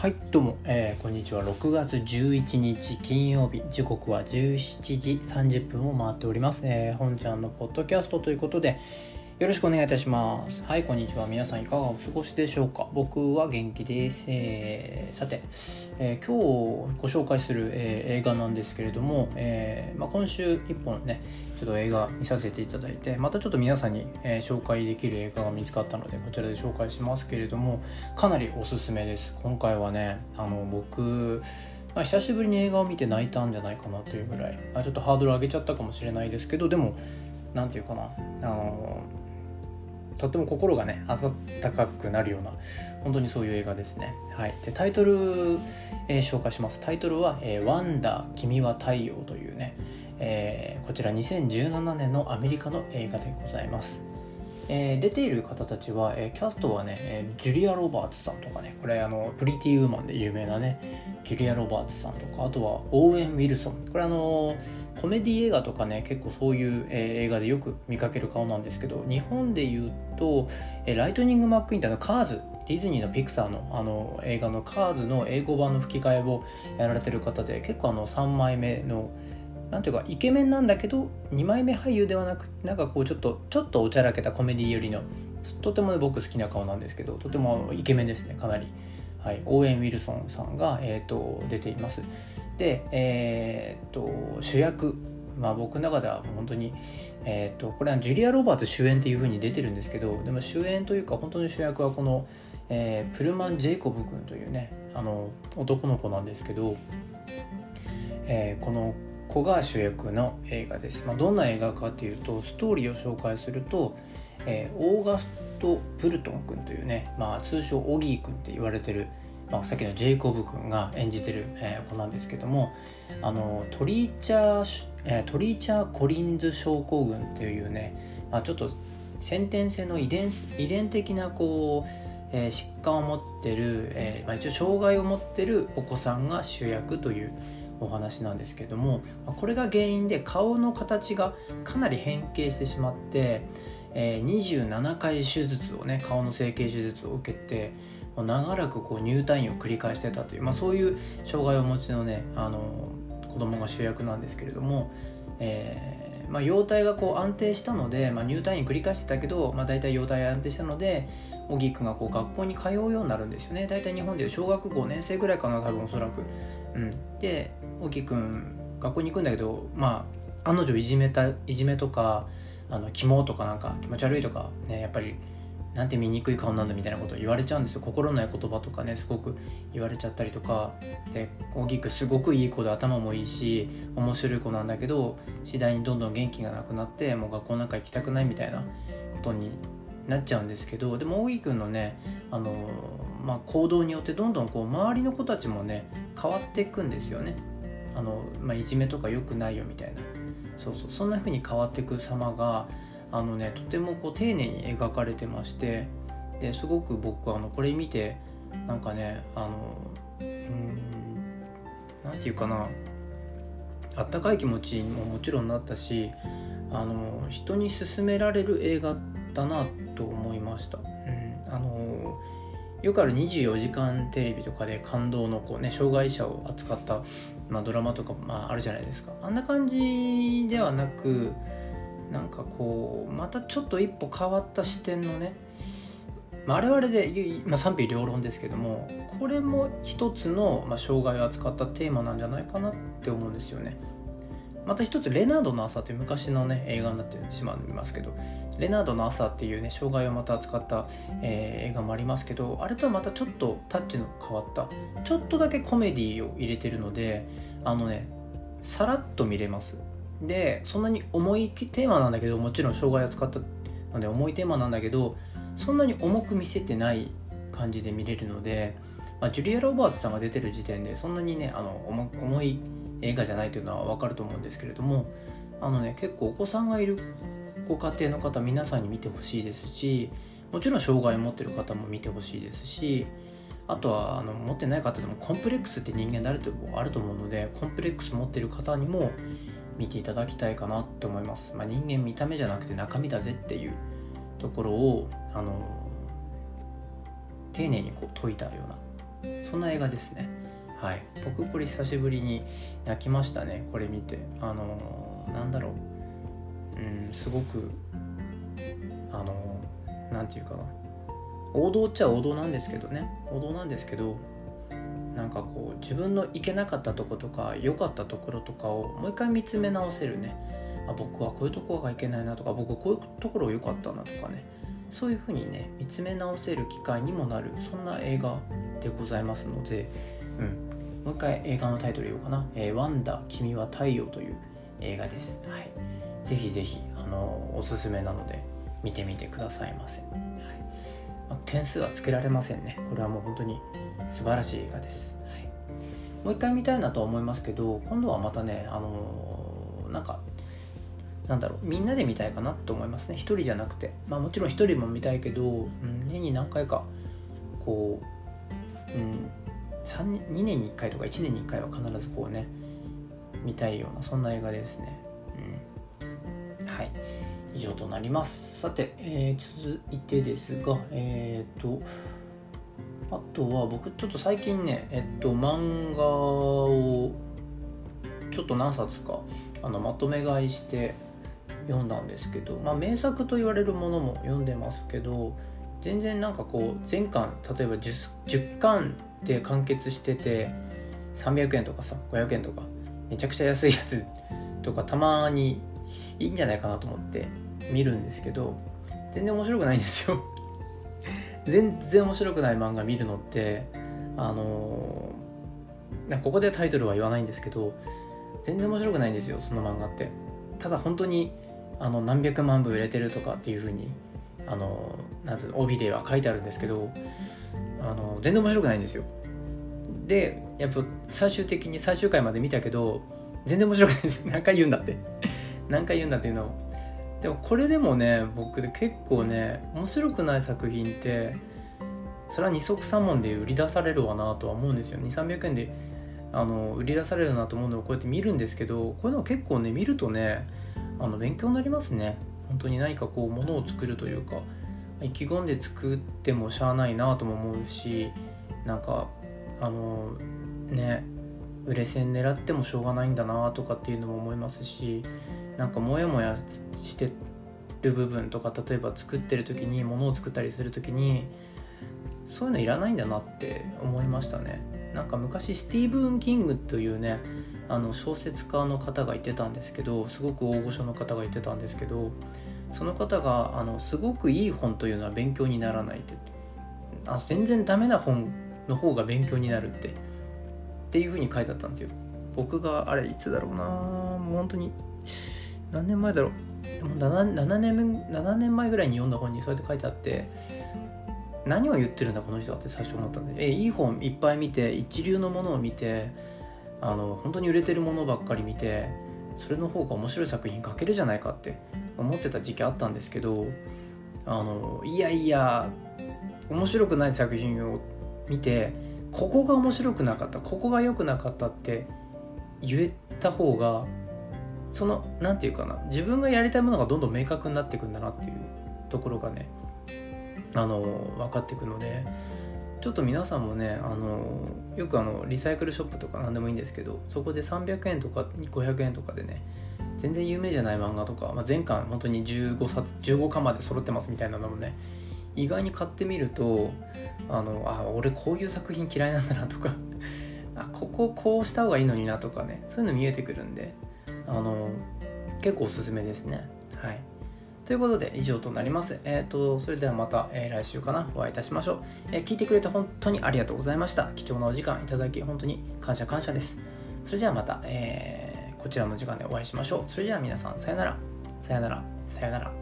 はいどうも、えー、こんにちは。6月11日金曜日。時刻は17時30分を回っております、えー、本ちゃんのポッドキャストということでよろしくお願いいたします。はいこんにちは。皆さんいかがお過ごしでしょうか？僕は元気です、えー、さて、え今日ご紹介する、え映画なんですけれども、えまあ、今週1本ねちょっと映画見させていただいてまたちょっと皆さんに、え紹介できる映画が見つかったのでこちらで紹介しますけれどもかなりおすすめです。今回はねあの僕まあ、久しぶりに映画を見て泣いたんじゃないかなというぐらい、あ、ちょっとハードル上げちゃったかもしれないですけどでも何て言うかなあのとっても心がね温かくなるような本当にそういう映画ですね。はい、でタイトル、えー、紹介しますタイトルは「えー、ワンダー君は太陽」というね、えー、こちら2017年のアメリカの映画でございます。えー、出ている方たちは、えー、キャストはね、えー、ジュリア・ロバーツさんとかねこれあのプリティ・ウーマンで有名なねジュリア・ロバーツさんとかあとはオーウェン・ウィルソンこれあのコメディ映画とかね結構そういう、え映画でよく見かける顔なんですけど日本で言うと、えライトニング・マックインってあのカーズディズニーのピクサーのあの映画のカーズの英語版の吹き替えをやられてる方で結構あの3枚目のなんていうかイケメンなんだけど2枚目俳優ではなくなんかこうちょっとちょっとおちゃらけたコメディ寄りのとても、ね、僕好きな顔なんですけどとてもイケメンですねかなり、はい、オーエン・ウィルソンさんが、えーと、出ています。でえっ、と主役まあ僕の中では本当にえっ、ー、とこれはジュリア・ロバーツ主演っていう風に出てるんですけどでも主演というか本当に主役はこの、えー、プルマン・ジェイコブ君というねあの男の子なんですけど、えー、この子が主役の映画です。まあ、どんな映画かっていうとストーリーを紹介すると、えー、オーガスト・プルトン君というね、まあ、通称オギー君って言われてる、まあ、さっきのジェイコブ君が演じてる、えー、子なんですけどもあのトリーチャー、えー、トリーチャー・コリンズ症候群っていうね、まあ、ちょっと先天性の遺伝遺伝的なこうえー、疾患を持ってる、えーまあ、一応障害を持ってるお子さんが主役という、お話なんですけどもこれが原因で顔の形がかなり変形してしまって、えー、27回手術をね顔の整形手術を受けて長らくこう入退院を繰り返してたという、まあ、そういう障害をお持ちのねあの子供が主役なんですけれども、えーまあ、容体がこう安定したので、まあ、入退院繰り返してたけど、まあ、大体容体安定したので小木君がこう学校に通うようになるんですよね大体日本で小学5年生ぐらいかな多分おそらく。うん、で大木君学校に行くんだけどまあ案の定いじめたいじめとかあの肝とかなんか気持ち悪いとかねやっぱりなんて醜い顔なんだみたいなこと言われちゃうんですよ。心ない言葉とかねすごく言われちゃったりとか。で大きくすごくいい子で頭もいいし面白い子なんだけど次第にどんどん元気がなくなってもう学校なんか行きたくないみたいなことになっちゃうんですけどでも大木君のねあの、まあ、行動によってどんどんこう周りの子たちもね変わっていくんですよね。あの、まあ、いじめとか良くないよみたいな。そうそう。そんな風に変わっていく様があのねとてもこう丁寧に描かれてましてですごく僕あのこれ見てなんかねあのうん何て言うかなあったかい気持ちももちろんなったしあの人に勧められる映画だなと思いました。うん、あのよくある24時間テレビとかで感動のこう、ね、障害者を扱った、まあ、ドラマとかも、まあ、あるじゃないですかあんな感じではなくなんかこうまたちょっと一歩変わった視点のね、まあ、あれはあれで、まあ、賛否両論ですけどもこれも一つの、まあ、障害を扱ったテーマなんじゃないかなって思うんですよね。また一つ「レナードの朝」って昔のね映画になってしまいますけどレナードの朝っていうね障害をまた扱った、えー、映画もありますけどあれとはまたちょっとタッチの変わったちょっとだけコメディを入れてるのであのねさらっと見れますでそんなに重いテーマなんだけどもちろん障害を扱ったので重いテーマなんだけどそんなに重く見せてない感じで見れるので、まあ、ジュリア・ロバーツさんが出てる時点でそんなにねあの重い映画じゃないというのは分かると思うんですけれどもあのね結構お子さんがいるご家庭の方皆さんに見てほしいですしもちろん障害を持ってる方も見てほしいですしあとはあの持ってない方でもコンプレックスって人間であるとあると思うのでコンプレックス持ってる方にも見ていただきたいかなって思います、まあ、人間見た目じゃなくて中身だぜっていうところをあの丁寧にこう解いたようなそんな映画ですね。はい。僕これ久しぶりに泣きましたね。これ見て。あの、なんだろう。うんすごくあのー、ていうかな。王道っちゃ王道なんですけどね。王道なんですけどなんかこう自分のいけなかったとことか良かったところとかをもう一回見つめ直せるね。あ僕はこういうところがいけないなとか僕はこういうところ良かったなとかね。そういうふうにね見つめ直せる機会にもなるそんな映画でございますので、うん、もう一回映画のタイトル言おうかな「えー、ワンダ君は太陽」という映画です。はい、ぜひぜひあのおすすめなので見てみてくださいませ。はい。点数はつけられませんね。これはもう本当に素晴らしい映画です、はい、もう一回見たいなとは思いますけど今度はまたねあのー、なんかなんだろうみんなで見たいかなと思いますね。一人じゃなくて。まあもちろん一人も見たいけど、うん、年に何回かこう、うん、2年に1回とか1年に1回は必ずこうね見たいようなそんな映画ですね、うん、はい。以上となります。さて、えー、続いてですがえっ、ー、とあとは僕ちょっと最近ねえっと漫画をちょっと何冊かあのまとめ買いして読んだんですけど、まあ、名作と言われるものも読んでますけど全然なんかこう全巻例えば 10, 10巻で完結してて300円とかさ500円とかめちゃくちゃ安いやつ とかたまにいいんじゃないかなと思って見るんですけど全然面白くないんですよ。全然面白くない漫画見るのってあのー、ここでタイトルは言わないんですけど全然面白くないんですよその漫画って。ただ本当にあの何百万部売れてるとかっていうふうにあのなんつうの帯では書いてあるんですけどあの全然面白くないんですよ。でやっぱ最終的に最終回まで見たけど全然面白くないです 何回言うんだって。何回言うんだっていうのをでもこれでもね僕で結構ね面白くない作品ってそれは二足三門で売り出されるわなとは思うんですよ。2300円であの売り出されるなと思うのをこうやって見るんですけどこういうの結構ね見るとねあの勉強になりますね。本当に何かこうものを作るというか意気込んで作ってもしゃあないなとも思うしなんかあのね売れ線狙ってもしょうがないんだなとかっていうのも思いますしなんかモヤモヤしてる部分とか例えば作ってる時に物を作ったりする時にそういうのいらないんだなって思いましたね。なんか昔スティーブン・キングというねあの小説家の方がいてたんですけどすごく大御所の方がいてたんですけどその方があのすごくいい本というのは勉強にならないって。あ全然ダメな本の方が勉強になるって。っていうふうに書いてあったんですよ。僕があれいつだろうなもう本当に何年前だろう。7, 7, 年 ,7 年前ぐらいに読んだ本にそうやって書いてあって何を言ってるんだこの人はって最初思ったんでえいい本いっぱい見て一流のものを見てあの本当に売れてるものばっかり見てそれの方が面白い作品書けるじゃないかって思ってた時期あったんですけどあのいやいや面白くない作品を見てここが面白くなかったここが良くなかったって言えた方がその何て言うかな自分がやりたいものがどんどん明確になっていくんだなっていうところがねあの分かっていくのでちょっと皆さんもねあのよくあのリサイクルショップとか何でもいいんですけどそこで300円とか500円とかでね全然有名じゃない漫画とか、まあ、前巻本当に15冊15巻まで揃ってますみたいなのもね意外に買ってみるとあのあ俺こういう作品嫌いなんだなとかあこここうした方がいいのになとかねそういうの見えてくるんであの結構おすすめですねはいということで以上となります。えっ、ー、と、それではまた、えー、来週かな、お会いいたしましょう、えー、聞いてくれて本当にありがとうございました。貴重なお時間いただき、本当に感謝感謝です。それではまた、えこちらの時間でお会いしましょう。それでは皆さん、さよなら。さよなら。さよなら。